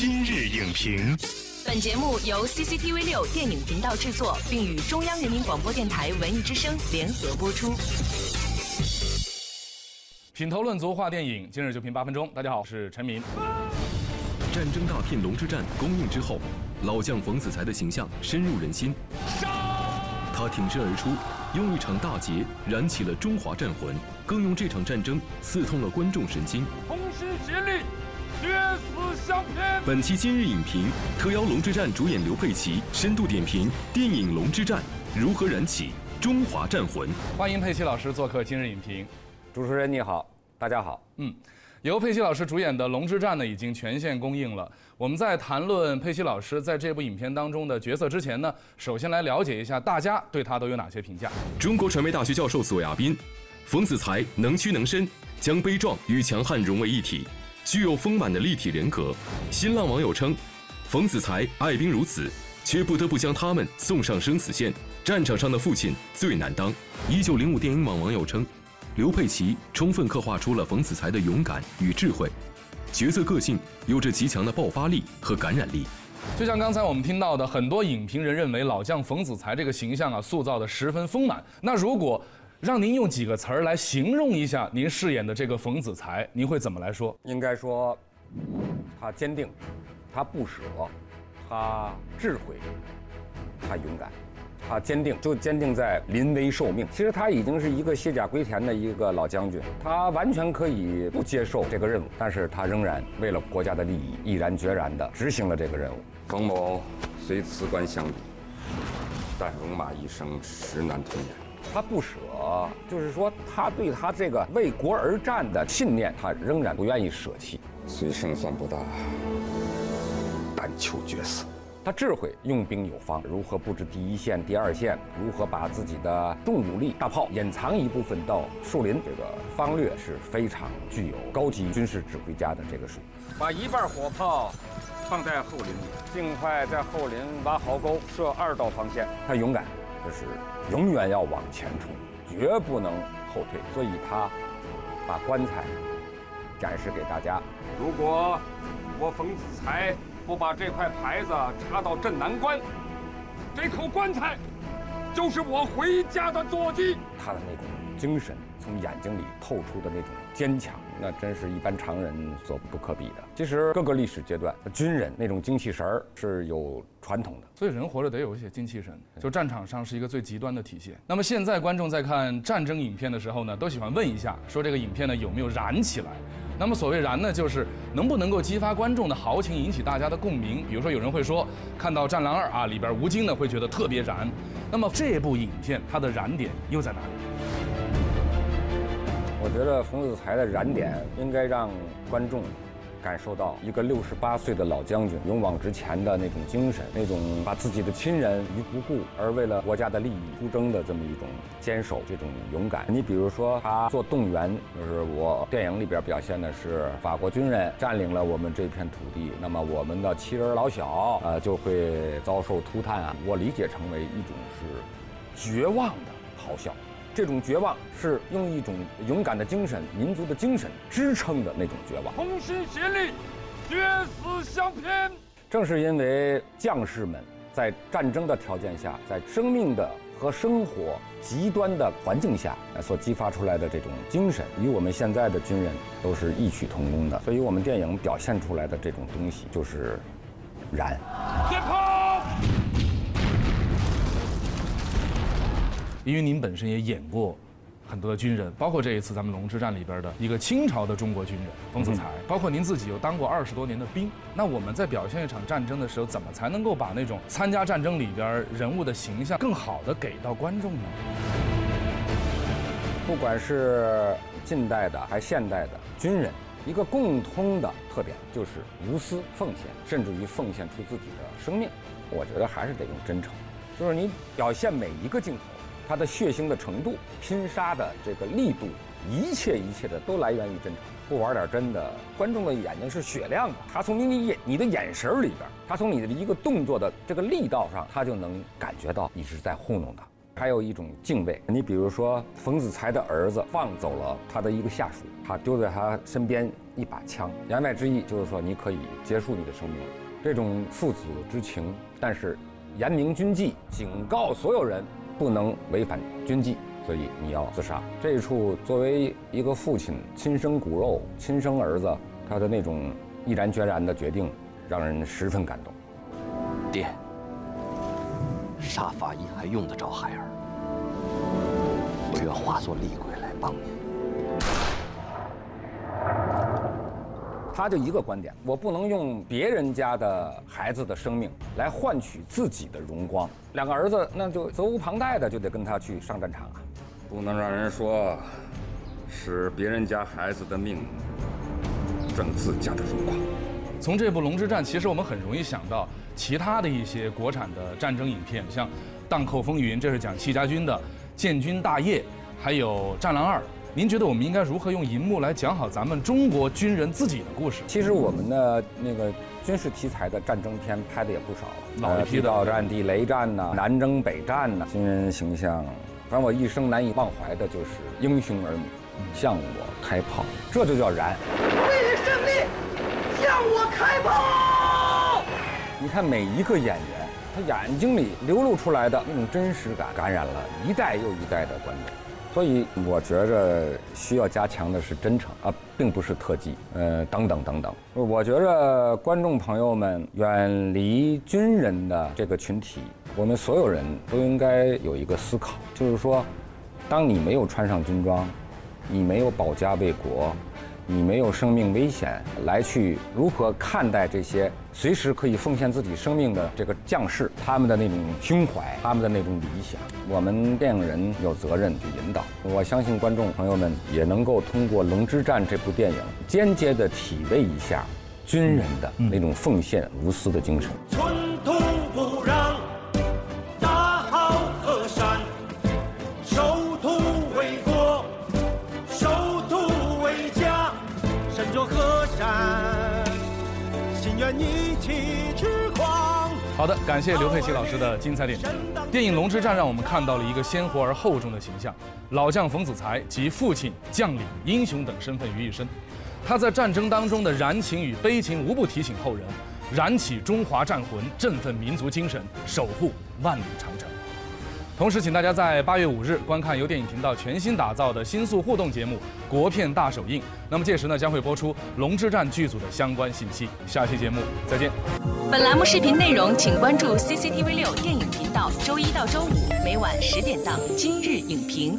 今日影评，本节目由 CCTV 六电影频道制作，并与中央人民广播电台文艺之声联合播出。品头论足话电影，今日就评八分钟。大家好，我是陈明。战争大片《龙之战》公映之后，老将冯子材的形象深入人心。他挺身而出，用一场大捷燃起了中华战魂，更用这场战争刺痛了观众神经。同心协力，决死相拼。本期今日影评特邀《龙之战》主演刘佩琦深度点评电影《龙之战》如何燃起中华战魂。欢迎佩奇老师做客今日影评。主持人你好，大家好。嗯，由佩奇老师主演的《龙之战》呢，已经全线公映了。我们在谈论佩奇老师在这部影片当中的角色之前呢，首先来了解一下大家对他都有哪些评价。中国传媒大学教授索亚斌，冯子材能屈能伸，将悲壮与强悍融为一体，具有丰满的立体人格。新浪网友称，冯子材爱兵如子，却不得不将他们送上生死线。战场上的父亲最难当。一九零五电影网网友称。刘佩琦充分刻画出了冯子材的勇敢与智慧，角色个性有着极强的爆发力和感染力。就像刚才我们听到的，很多影评人认为老将冯子材这个形象啊，塑造的十分丰满。那如果让您用几个词儿来形容一下您饰演的这个冯子材，您会怎么来说？应该说，他坚定，他不舍，他智慧，他勇敢。他坚定，就坚定在临危受命。其实他已经是一个卸甲归田的一个老将军，他完全可以不接受这个任务，但是他仍然为了国家的利益，毅然决然地执行了这个任务。冯某虽辞官相比，但戎马一生，实难吞咽。他不舍，就是说他对他这个为国而战的信念，他仍然不愿意舍弃。虽胜算不大，但求决死。他智慧用兵有方，如何布置第一线、第二线，如何把自己的重武力大炮隐藏一部分到树林，这个方略是非常具有高级军事指挥家的这个术。把一半火炮放在后林里，尽快在后林挖壕沟，设二道防线。他勇敢，就是永远要往前冲，绝不能后退。所以他把棺材展示给大家。如果我冯子材。不把这块牌子插到镇南关，这口棺材就是我回家的坐骑。他的那种精神，从眼睛里透出的那种坚强，那真是一般常人所不可比的。其实各个历史阶段，军人那种精气神儿是有传统的。所以人活着得有一些精气神，就战场上是一个最极端的体现。那么现在观众在看战争影片的时候呢，都喜欢问一下，说这个影片呢有没有燃起来？那么所谓燃呢，就是能不能够激发观众的豪情，引起大家的共鸣。比如说有人会说，看到《战狼二》啊里边吴京呢会觉得特别燃。那么这部影片它的燃点又在哪里？我觉得冯子材的燃点应该让观众。感受到一个六十八岁的老将军勇往直前的那种精神，那种把自己的亲人于不顾而为了国家的利益出征的这么一种坚守，这种勇敢。你比如说他做动员，就是我电影里边表现的是法国军人占领了我们这片土地，那么我们的妻儿老小呃就会遭受涂炭啊。我理解成为一种是绝望的咆哮。这种绝望是用一种勇敢的精神、民族的精神支撑的那种绝望。同心协力，决死相拼。正是因为将士们在战争的条件下，在生命的和生活极端的环境下所激发出来的这种精神，与我们现在的军人都是异曲同工的。所以，我们电影表现出来的这种东西就是燃。因为您本身也演过很多的军人，包括这一次咱们龙之战里边的一个清朝的中国军人冯子材，包括您自己又当过二十多年的兵。那我们在表现一场战争的时候，怎么才能够把那种参加战争里边人物的形象更好的给到观众呢？不管是近代的还是现代的军人，一个共通的特点就是无私奉献，甚至于奉献出自己的生命。我觉得还是得用真诚，就是你表现每一个镜头。他的血腥的程度、拼杀的这个力度，一切一切的都来源于真诚。不玩点真的，观众的眼睛是雪亮的。他从你你眼你的眼神里边，他从你的一个动作的这个力道上，他就能感觉到你是在糊弄他。还有一种敬畏。你比如说，冯子材的儿子放走了他的一个下属，他丢在他身边一把枪，言外之意就是说你可以结束你的生命。这种父子之情，但是严明军纪，警告所有人不能违反军纪，所以你要自杀。这一处作为一个父亲亲生骨肉、亲生儿子，他的那种毅然决然的决定，让人十分感动。爹，杀法医还用得着孩儿？我愿化作厉鬼来帮你。他就一个观点，我不能用别人家的孩子的生命来换取自己的荣光。两个儿子，那就责无旁贷的就得跟他去上战场啊！不能让人说，使别人家孩子的命挣自家的荣光。从这部《龙之战》，其实我们很容易想到其他的一些国产的战争影片，像《荡寇风云》，这是讲戚家军的；《建军大业》，还有《战狼二》。您觉得我们应该如何用银幕来讲好咱们中国军人自己的故事？其实我们的那个军事题材的战争片拍的也不少，老一批的地道战、地雷战呐、南征北战呐，军人形象，反正我一生难以忘怀的就是英雄儿女向我开炮，这就叫燃。为了胜利，向我开炮！你看每一个演员，他眼睛里流露出来的那种真实感，感染了一代又一代的观众。所以我觉着需要加强的是真诚啊，并不是特技，呃，等等等等。我觉着观众朋友们远离军人的这个群体，我们所有人都应该有一个思考，就是说，当你没有穿上军装，你没有保家卫国。你没有生命危险，来去如何看待这些随时可以奉献自己生命的这个将士？他们的那种胸怀，他们的那种理想，我们电影人有责任去引导。我相信观众朋友们也能够通过《龙之战》这部电影，间接的体味一下军人的那种奉献无私的精神。寸土不让，一起痴狂。好的，感谢刘佩琦老师的精彩点评。电影《龙之战》让我们看到了一个鲜活而厚重的形象，老将冯子材集父亲、将领、英雄等身份于一身。他在战争当中的燃情与悲情，无不提醒后人，燃起中华战魂，振奋民族精神，守护万里长城。同时，请大家在八月五日观看由电影频道全新打造的新速互动节目《国片大首映》。那么届时呢，将会播出《龙之战》剧组的相关信息。下期节目再见。本栏目视频内容，请关注 CCTV 六电影频道，周一到周五每晚十点档《今日影评》。